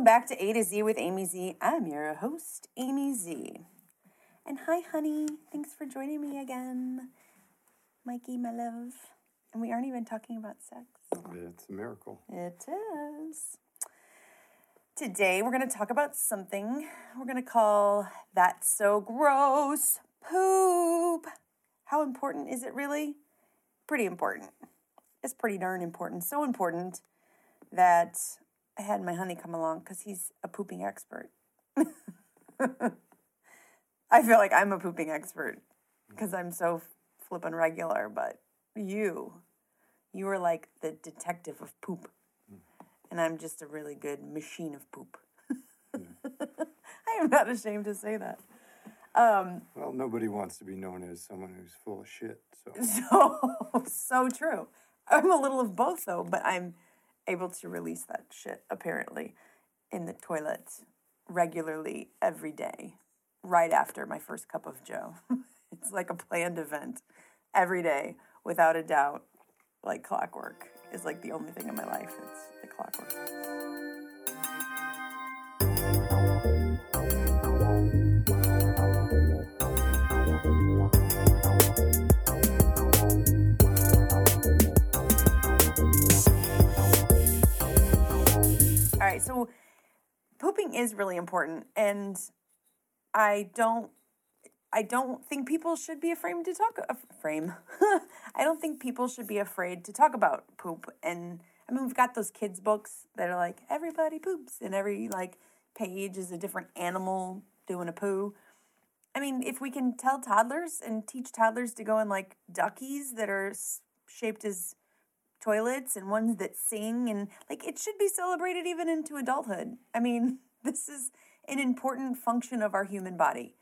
back to A to Z with Amy Z. I'm your host, Amy Z. And hi, honey. Thanks for joining me again. Mikey, my love. And we aren't even talking about sex. It's a miracle. It is. Today, we're going to talk about something we're going to call That's So Gross Poop. How important is it really? Pretty important. It's pretty darn important. So important that I had my honey come along because he's a pooping expert. I feel like I'm a pooping expert because I'm so flippin' regular, but you, you are like the detective of poop. And I'm just a really good machine of poop. I am not ashamed to say that. Um, Well, nobody wants to be known as someone who's full of shit. So so, so true. I'm a little of both though, but I'm able to release that shit apparently in the toilet regularly every day, right after my first cup of Joe. it's like a planned event every day, without a doubt. Like clockwork is like the only thing in my life. It's the clockwork. Right, so pooping is really important, and I don't, I don't think people should be afraid to talk. Frame, I don't think people should be afraid to talk about poop. And I mean, we've got those kids' books that are like everybody poops, and every like page is a different animal doing a poo. I mean, if we can tell toddlers and teach toddlers to go in like duckies that are shaped as toilets and ones that sing and like it should be celebrated even into adulthood. I mean, this is an important function of our human body.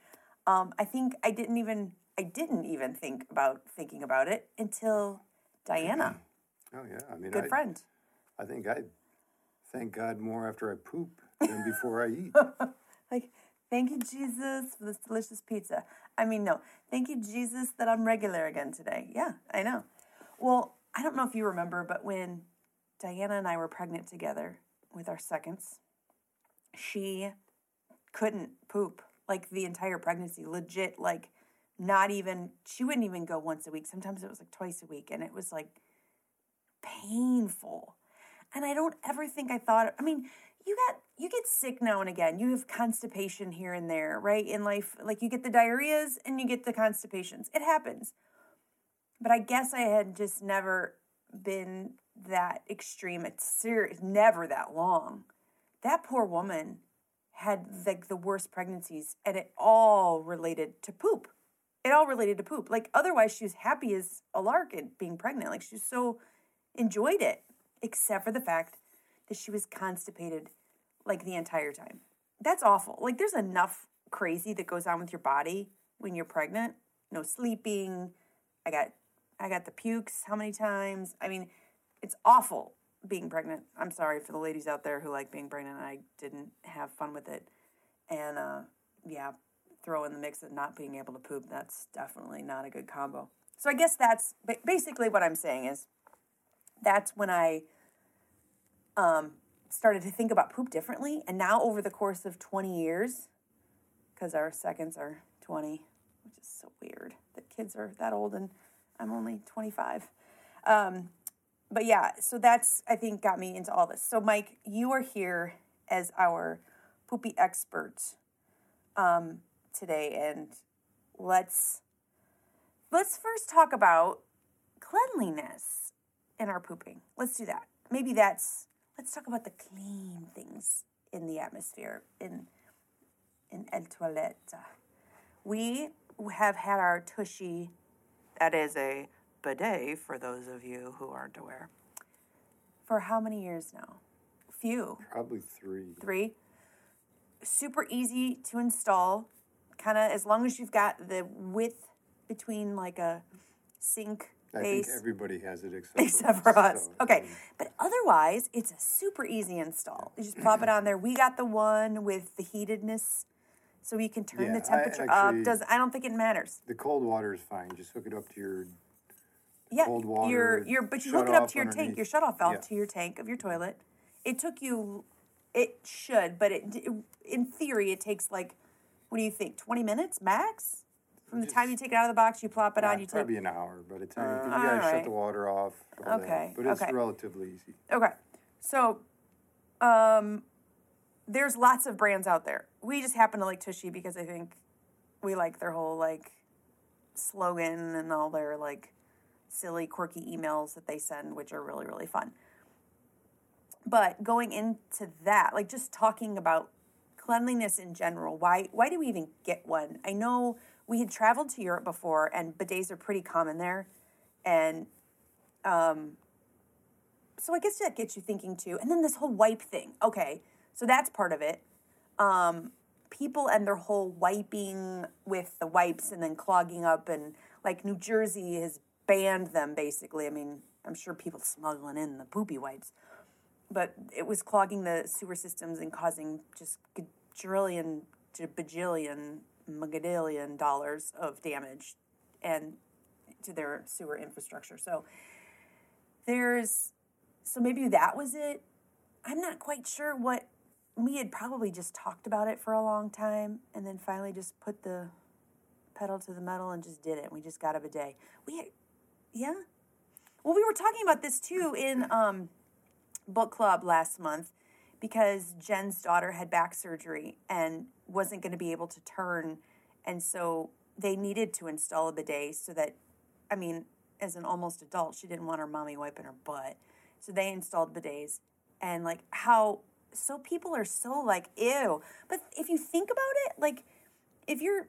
Um, I think I didn't even I didn't even think about thinking about it until Diana, oh yeah, I mean, good I, friend. I think I thank God more after I poop than before I eat. Like, thank you, Jesus, for this delicious pizza. I mean, no, thank you, Jesus, that I'm regular again today. Yeah, I know. Well, I don't know if you remember, but when Diana and I were pregnant together with our seconds, she couldn't poop like the entire pregnancy, legit, like not even, she wouldn't even go once a week. Sometimes it was like twice a week, and it was like painful. And I don't ever think I thought, I mean, you got you get sick now and again. You have constipation here and there, right? In life, like you get the diarrheas and you get the constipations. It happens. But I guess I had just never been that extreme. It's serious, never that long. That poor woman had like the worst pregnancies, and it all related to poop. It all related to poop. Like otherwise, she was happy as a lark at being pregnant. Like she so enjoyed it, except for the fact that she was constipated like the entire time. That's awful. Like there's enough crazy that goes on with your body when you're pregnant. No sleeping. I got I got the pukes how many times? I mean, it's awful being pregnant. I'm sorry for the ladies out there who like being pregnant. I didn't have fun with it. And uh yeah, throw in the mix of not being able to poop. That's definitely not a good combo. So I guess that's basically what I'm saying is that's when I um, started to think about poop differently. And now, over the course of 20 years, because our seconds are 20, which is so weird that kids are that old and I'm only 25. Um, but yeah, so that's, I think, got me into all this. So, Mike, you are here as our poopy expert um, today. And let's let's first talk about cleanliness in our pooping. Let's do that. Maybe that's let's talk about the clean things in the atmosphere in in El Toilette. We have had our tushy, that is a bidet for those of you who aren't aware, for how many years now? Few Probably three. three. Super easy to install. Kind of as long as you've got the width between like a sink I base. think everybody has it except, Except for us. so, Okay. But otherwise, it's a super easy install. You just plop it on there. We got the one with the heatedness so you can turn Yeah, the I temperature actually- up. Does I don't think it matters. the cold water is fine. Just hook it up to your. Yeah, cold water, your your but you hook it up to your tank, your shut off valve Yeah. to your tank of your toilet. It took you It should, but it, it in theory it takes like what do you think? Twenty minutes max from the time you take it out of the box, you plop it Yeah, on, you take. Probably an hour, by the time you, you Uh, gotta shut the water off. all that, Okay, But it's okay. relatively easy. Okay. So, um, there's lots of brands out there. We just happen to like Tushy because I think we like their whole like slogan and all their like silly, quirky emails that they send, which are really, really fun. But going into that, like just talking about cleanliness in general, why why do we even get one? I know we had traveled to Europe before and bidets are pretty common there. And um so I guess that gets you thinking too. And then this whole wipe thing. Okay, so that's part of it. Um, people and their whole wiping with the wipes and then clogging up, and like New Jersey has banned them basically. I mean, I'm sure people smuggling in the poopy wipes, but it was clogging the sewer systems and causing just gajillion to bajillion, megadillion dollars of damage and to their sewer infrastructure. So there's so maybe that was it. I'm not quite sure what we had probably just talked about it for a long time and then finally just put the pedal to the metal and just did it. We just got a bidet. We had, yeah. Well, we were talking about this too in um, book club last month because Jen's daughter had back surgery and wasn't going to be able to turn. And so they needed to install a bidet so that, I mean, as an almost adult, she didn't want her mommy wiping her butt. So they installed bidets. And like how, so people are so like, ew. But if you think about it, like if you're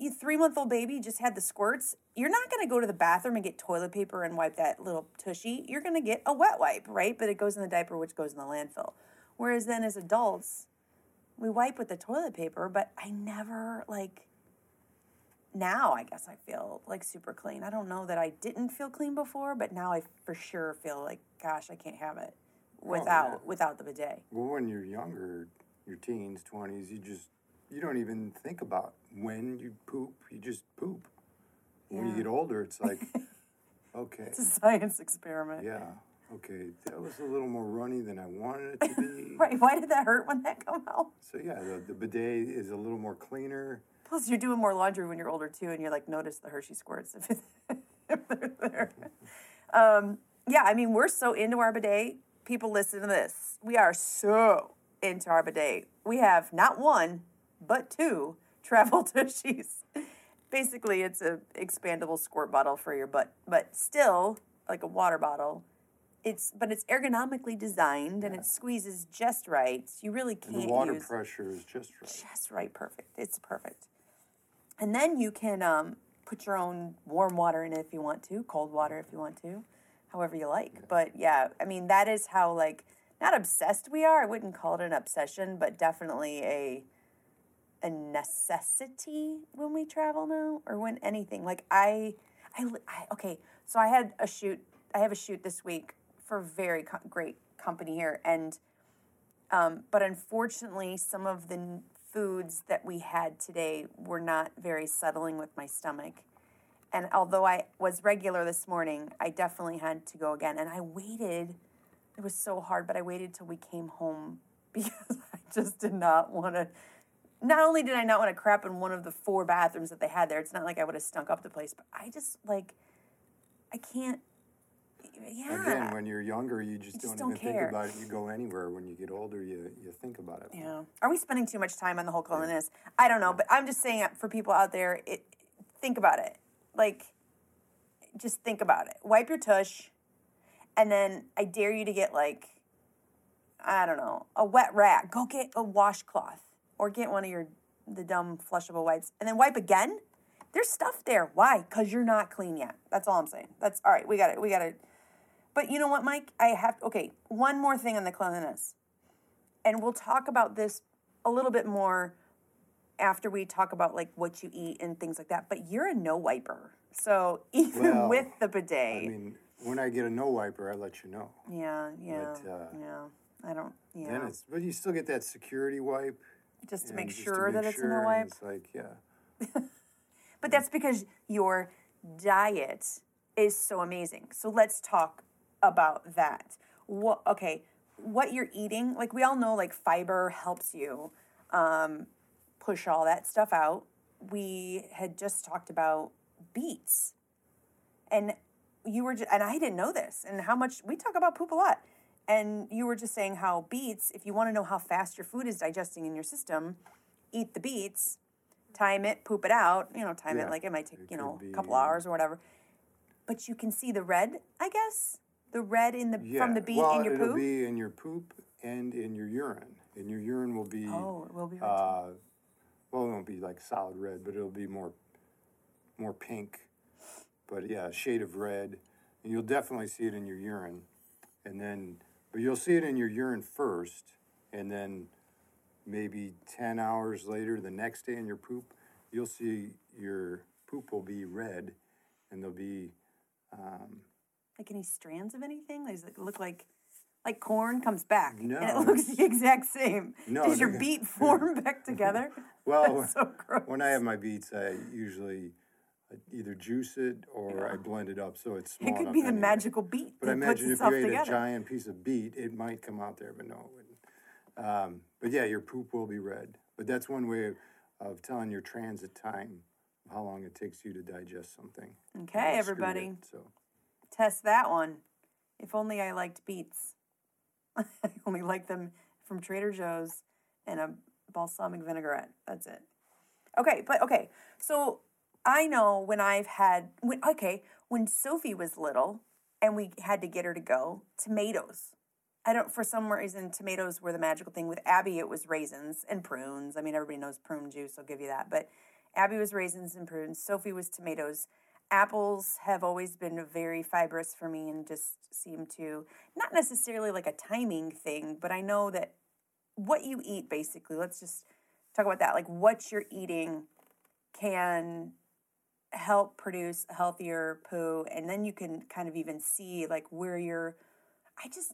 you three month old baby just had the squirts, you're not going to go to the bathroom and get toilet paper and wipe that little tushy. You're going to get a wet wipe, right? But it goes in the diaper, which goes in the landfill. Whereas then as adults, we wipe with the toilet paper, but I never like. Now I guess I feel like super clean. I don't know that I didn't feel clean before, but now I for sure feel like, gosh, I can't have it without yeah. without the bidet. Well, when you're younger, your teens, 20s, you just, you don't even think about when you poop. You just poop. When you get older, it's like, okay, It's a science experiment. yeah, okay, that was a little more runny than I wanted it to be. Right? Why did that hurt when that come out? So, yeah, the, the bidet is a little more cleaner. Plus, you're doing more laundry when you're older too, and you're like, notice the Hershey squirts if, if they're there. Um, yeah, I mean, we're so into our bidet. People, listen to this. We are so into our bidet. We have not one, but two travel tushies. Basically, it's a expandable squirt bottle for your butt, but still like a water bottle. It's but it's ergonomically designed and it squeezes just right. You really can't the water use pressure is just right. just right, perfect. It's perfect. And then you can um, put your own warm water in it if you want to, cold water if you want to, however you like. But yeah, I mean that is how like not obsessed we are. I wouldn't call it an obsession, but definitely a a necessity when we travel now or when anything. Like I, I, I okay. So I had a shoot. I have a shoot this week for very co- great company here, and um, but unfortunately, some of the n- foods that we had today were not very settling with my stomach. And although I was regular this morning, I definitely had to go again. And I waited. It was so hard, but I waited till we came home because I just did not want to. Not only did I not want to crap in one of the four bathrooms that they had there, it's not like I would have stunk up the place, but I just like, I can't. Yeah. Again, when you're younger, you just, just don't, don't even care. think about it. You go anywhere. When you get older, you, you think about it. Yeah. Are we spending too much time on the whole cleanliness? I don't know, but I'm just saying uh, for people out there, it think about it. Like just think about it. Wipe your tush and then I dare you to get like I don't know, a wet rag. Go get a washcloth or get one of your the dumb flushable wipes and then wipe again. There's stuff there. Why? Cuz you're not clean yet. That's all I'm saying. That's all right. We got it. We got it. But you know what, Mike? I have okay, one more thing on the cleanliness and we'll talk about this a little bit more after we talk about like what you eat and things like that. But you're a no wiper, so even Well, with the bidet, I mean, when I get a no wiper, I let you know. yeah, yeah, but, uh, yeah. I don't, Then yeah, it's, but you still get that security wipe. just to make just to sure make that it's a sure, no wipe. It's like, yeah. But that's because your diet is so amazing. So let's talk about that. What? Okay, what you're eating, like we all know, like fiber helps you um, push all that stuff out. We had just talked about beets, and you were, ju- and I didn't know this, and how much we talk about poop a lot. And you were just saying how beets, if you want to know how fast your food is digesting in your system, eat the beets, time it, poop it out. You know, time Yeah, it like it might take it you know a couple hours or whatever. But you can see the red, I guess, the red in the from the beet well, in your it'll poop. be in your poop and in your urine. And your urine will be, oh, it will be uh, well, it won't be like solid red, but it'll be more, more pink. But yeah, a shade of red. And you'll definitely see it in your urine, and then, but you'll see it in your urine first, and then maybe ten hours later, the next day in your poop, you'll see your poop will be red, and there'll be um, like any strands of anything? Does it look like like corn comes back and it looks the exact same? No, Does your beet form back together? Well, That's so gross. When I have my beets, I usually either juice it or I blend it up so it's small it could be the anyway. magical beet But I imagine if you ate together. a giant piece of beet, it might come out there, but no, it wouldn't. Um, but yeah, your poop will be red. But that's one way of telling your transit time, how long it takes you to digest something. okay, screwed it, everybody, So test that one. If only I liked beets. I only like them from Trader Joe's and a balsamic vinaigrette. That's it. Okay, but okay. So I know when I've had when okay, when Sophie was little and we had to get her to go, tomatoes. I don't for some reason tomatoes were the magical thing. With Abby it was raisins and prunes. I mean everybody knows prune juice, I'll give you that. But Abby was raisins and prunes, Sophie was tomatoes. Apples have always been very fibrous for me and just seem to not necessarily like a timing thing, but I know that what you eat basically, let's just talk about that. Like what you're eating can help produce healthier poo and then you can kind of even see like where you're I just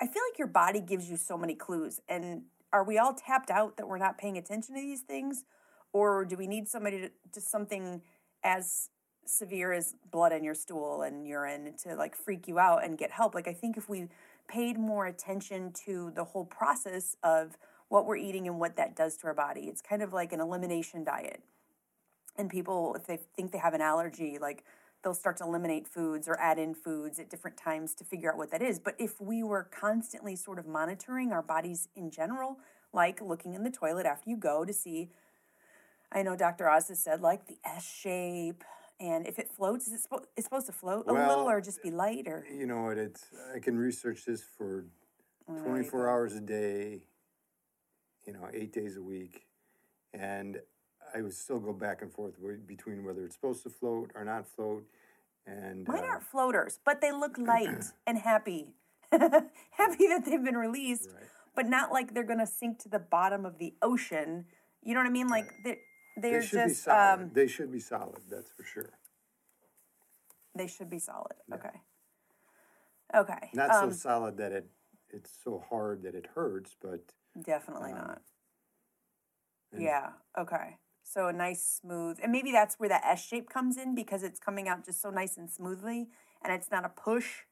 I feel like your body gives you so many clues and are we all tapped out that we're not paying attention to these things or do we need somebody to just something as severe as blood in your stool and urine to like freak you out and get help. Like i think if we paid more attention to the whole process of what we're eating and what that does to our body it's kind of like an elimination diet. And people if they think they have an allergy like they'll start to eliminate foods or add in foods at different times to figure out what that is. But if we were constantly sort of monitoring our bodies in general like looking in the toilet after you go to see i know dr oz has said like the s shape and if it floats is it spo- it's supposed to float a little or just be light or you know what? It's I can research this for Oh, 24 go. hours a day, you know, eight days a week. And I would still go back and forth between whether it's supposed to float or not float. And Mine uh, aren't floaters, but they look light and happy. happy that they've been released, Right. but not like they're going to sink to the bottom of the ocean. You know what I mean? Like they're, they're they should be just, solid. um, they should be solid, that's for sure. they should be solid. Okay. Okay. Not um, so solid that it it's so hard that it hurts, but Definitely um, not. Yeah. Okay. So a nice smooth, and maybe that's where that S shape comes in because it's coming out just so nice and smoothly, and it's not a push,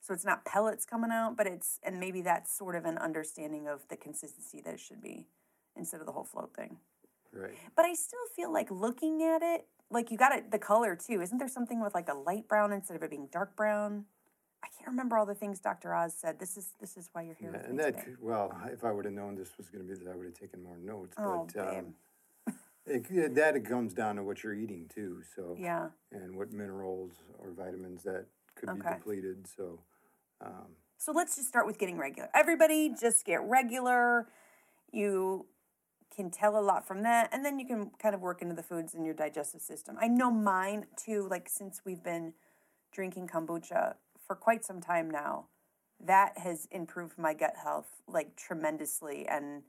so it's not pellets coming out, but it's, and maybe that's sort of an understanding of the consistency that it should be instead of the whole float thing. Right. But I still feel like looking at it, like you got it, the color too. Isn't there something with like a light brown instead of it being dark brown? I can't remember all the things Dr. Oz said. This is this is why you're here. Yeah, and that today. well, if I would have known this was going to be that, I would have taken more notes. Oh, but um, it, that it comes down to what you're eating too. So Yeah. and what minerals or vitamins that could be depleted. So um, So let's just start with getting regular. Everybody just get regular. You can tell a lot from that, and then you can kind of work into the foods in your digestive system. I know mine too, like since we've been drinking kombucha for quite some time now, that has improved my gut health like tremendously. And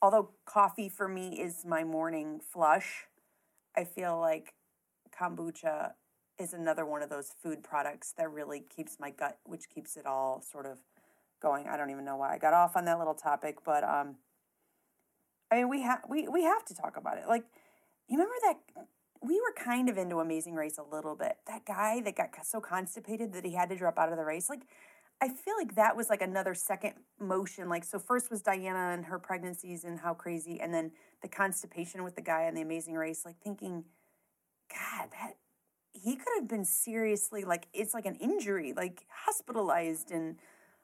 although coffee for me is my morning flush, I feel like kombucha is another one of those food products that really keeps my gut, which keeps it all sort of going. I don't even know why I got off on that little topic, but um, I mean, we have we we have to talk about it. Like, you remember that we were kind of into Amazing Race a little bit. That guy that got so constipated that he had to drop out of the race. Like, I feel like that was like another second motion. Like, so first was Diana and her pregnancies and how crazy, and then the constipation with the guy on the Amazing Race. Like thinking, God, that he could have been seriously like it's like an injury, like hospitalized, and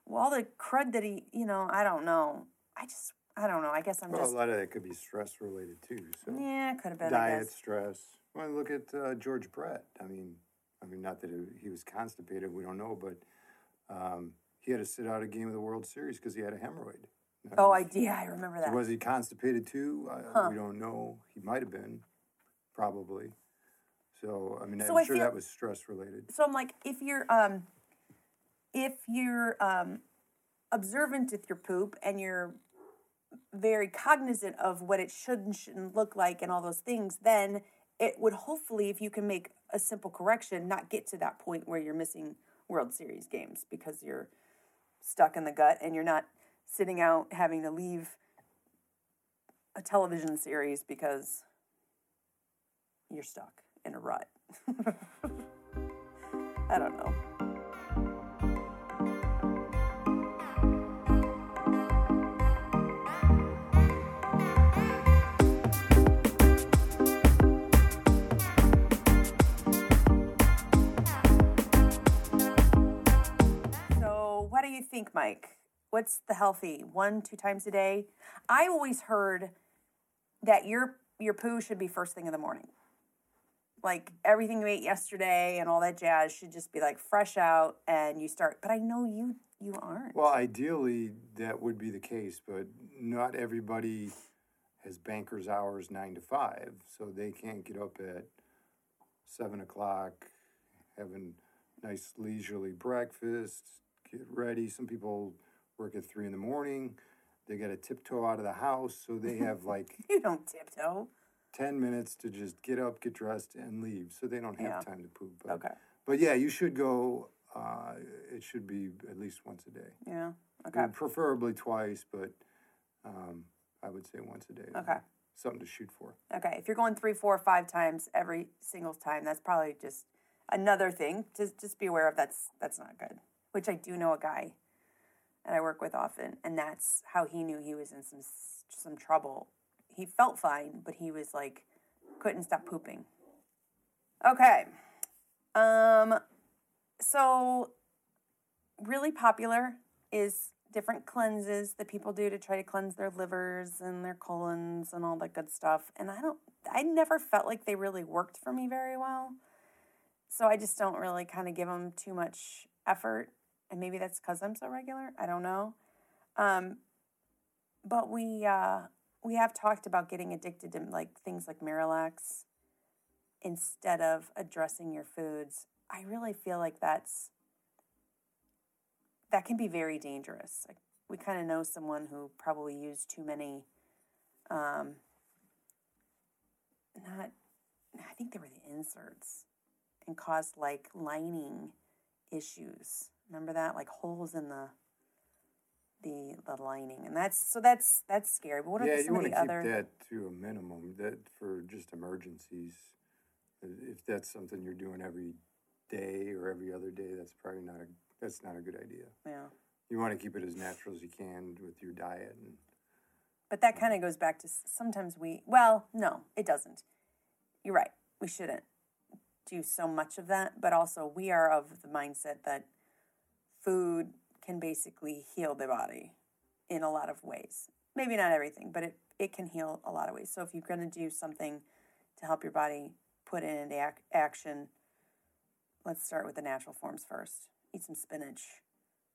well, all the crud that he, you know, I don't know. I just, I don't know. I guess I'm Well, just, a lot of that could be stress related too. So yeah, could have been. Diet stress. Well, look at uh, George Brett. I mean, I mean, not that it, he was constipated. We don't know, but um, he had to sit out a game of the World Series because he had a hemorrhoid. That Oh, I yeah, I remember that. Was he constipated too? I, Huh. We don't know. He might have been, probably. So I mean, So I'm I sure feel- that was stress related. so I'm like, if you're um, if you're um, observant with your poop and you're very cognizant of what it should and shouldn't look like and all those things, then it would hopefully, if you can make a simple correction, not get to that point where you're missing World Series games because you're stuck in the gut and you're not sitting out having to leave a television series because you're stuck in a rut. I don't know. What do you think, Mike? What's the healthy one, two times a day? I always heard that your your poo should be first thing in the morning. Like everything you ate yesterday and all that jazz should just be like fresh out and you start. But I know you you aren't. Well, ideally, that would be the case, but not everybody has banker's hours nine to five, so they can't get up at seven o'clock, having nice leisurely breakfast, get ready. Some people work at three in the morning. They got to tiptoe out of the house, so they have like you don't tiptoe. 10 minutes to just get up, get dressed, and leave. So they don't have Yeah. time to poop. But, Okay. But yeah, you should go, uh, it should be at least once a day. Yeah. Okay. Preferably twice, but um, I would say once a day. Okay. Something to shoot for. Okay. If you're going three, four, five times every single time, that's probably just another thing to just be aware of. That's that's not good. Which I do know a guy that I work with often, and that's how he knew he was in some some trouble. He felt fine, but he was like couldn't stop pooping. Okay. Um so really popular is different cleanses that people do to try to cleanse their livers and their colons and all that good stuff. And I don't I never felt like they really worked for me very well. So I just don't really kind of give them too much effort. And maybe that's because I'm so regular. I don't know. Um, but we uh, we have talked about getting addicted to like things like Miralax instead of addressing your foods. I really feel like that's that can be very dangerous. Like, we kind of know someone who probably used too many. Um, not, I think they were the inserts, and caused like lining issues. Remember that, like holes in the the the lining, and that's so that's that's scary. But what yeah, are you some of want to the keep other? that to a minimum that for just emergencies. Uh, if that's something you're doing every day or every other day, that's probably not a that's not a good idea. Yeah. You want to keep it as natural as you can with your diet and But that kind of goes back to sometimes we, well, no, it doesn't. You're right. We shouldn't do so much of that, but also we are of the mindset that food can basically heal the body in a lot of ways. Maybe not everything, but it, it can heal a lot of ways. So if you're going to do something to help your body put it into ac- action, let's start with the natural forms first. Eat some spinach,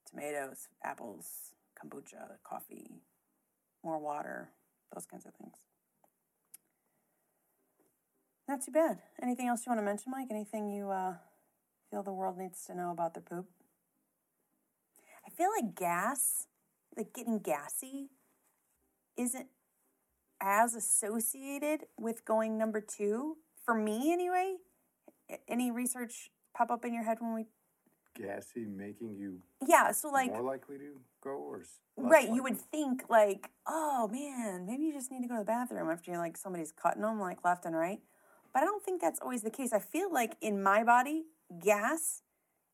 tomatoes, apples, kombucha, coffee, more water, those kinds of things. Not too bad. Anything else you want to mention, Mike? Anything you uh, feel the world needs to know about their poop? I feel like gas, like getting gassy, isn't as associated with going number two. For me, anyway. Any research pop up in your head when we? gassy making you Yeah, so like more likely to go or Right, you would think like, oh man, maybe you just need to go to the bathroom after you like somebody's cutting them like left and right. But I don't think that's always the case. I feel like in my body, gas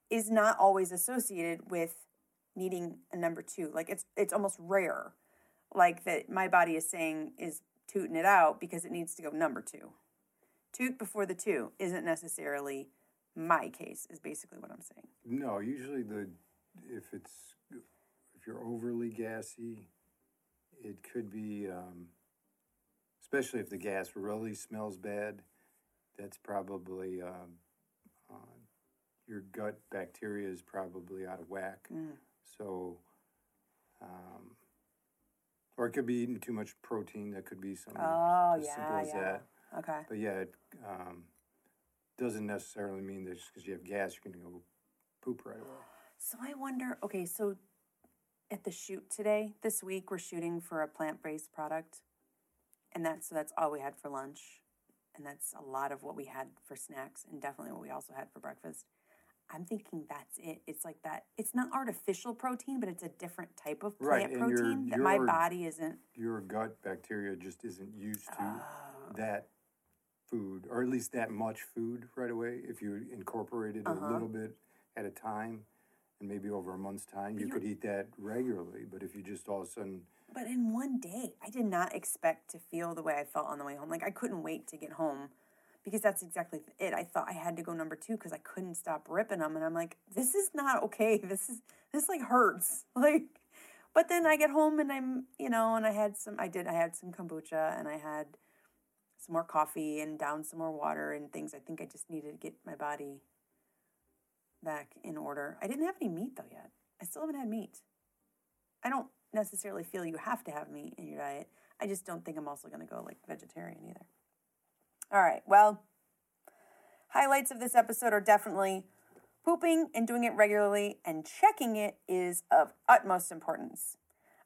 is not always associated with needing a number two. Like it's it's almost rare, like that my body is saying is tooting it out because it needs to go number two. Toot before the two isn't necessarily my case. Is basically what I'm saying. No, usually the if it's if you're overly gassy, it could be, um, especially if the gas really smells bad. That's probably um, uh, your gut bacteria is probably out of whack. Mm. So, um, or it could be eating too much protein. That could be something Oh as simple yeah, as yeah. that. Okay. But yeah, it um, doesn't necessarily mean that just because you have gas, you're going to go poop right away. So I wonder. Okay, so at the shoot today, this week, we're shooting for a plant-based product, and that's so that's all we had for lunch, and that's a lot of what we had for snacks, and definitely what we also had for breakfast. I'm thinking that's it. It's like that. It's not artificial protein, but it's a different type of Right, plant your- protein that my body isn't. Your gut bacteria just isn't used to Oh. that food, or at least that much food right away. If you incorporated Uh-huh. a little bit at a time, and maybe over a month's time, you you- could eat that regularly. But if you just all of a sudden, But in one day, I did not expect to feel the way I felt on the way home. Like I couldn't wait to get home because that's exactly it. I thought I had to go number two because I couldn't stop ripping them, and I'm like, this is not okay. This is this like hurts. Like, but then I get home and I'm you know, and I had some. I did. I had some kombucha and I had some more coffee and down some more water and things. I think I just needed to get my body back in order. I didn't have any meat though yet. I still haven't had meat. I don't necessarily feel you have to have meat in your diet. I just don't think I'm also going to go like vegetarian either. All right. Well, highlights of this episode are definitely pooping and doing it regularly, and checking it is of utmost importance.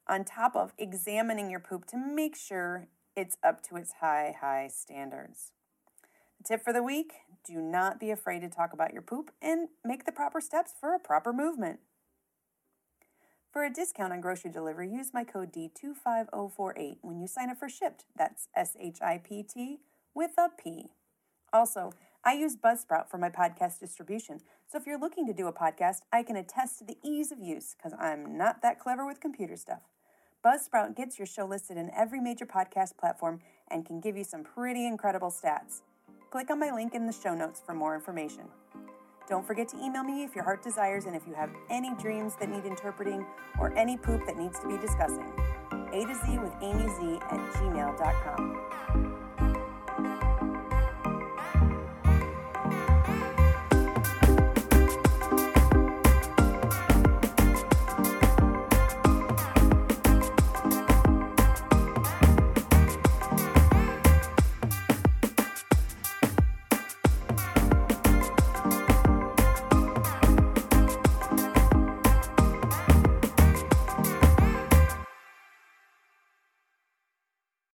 On top of examining your poop to make sure it's up to its high, high standards. Tip for the week do not be afraid to talk about your poop and make the proper steps for a proper movement. For a discount on grocery delivery, use my code D25048 when you sign up for Shipt. That's S H I P T with a P. Also, I use Buzzsprout for my podcast distribution, so if you're looking to do a podcast, I can attest to the ease of use because I'm not that clever with computer stuff. Buzzsprout gets your show listed in every major podcast platform and can give you some pretty incredible stats. Click on my link in the show notes for more information. Don't forget to email me if your heart desires and if you have any dreams that need interpreting or any poop that needs to be discussing. A to Z with Amy Z at gmail.com.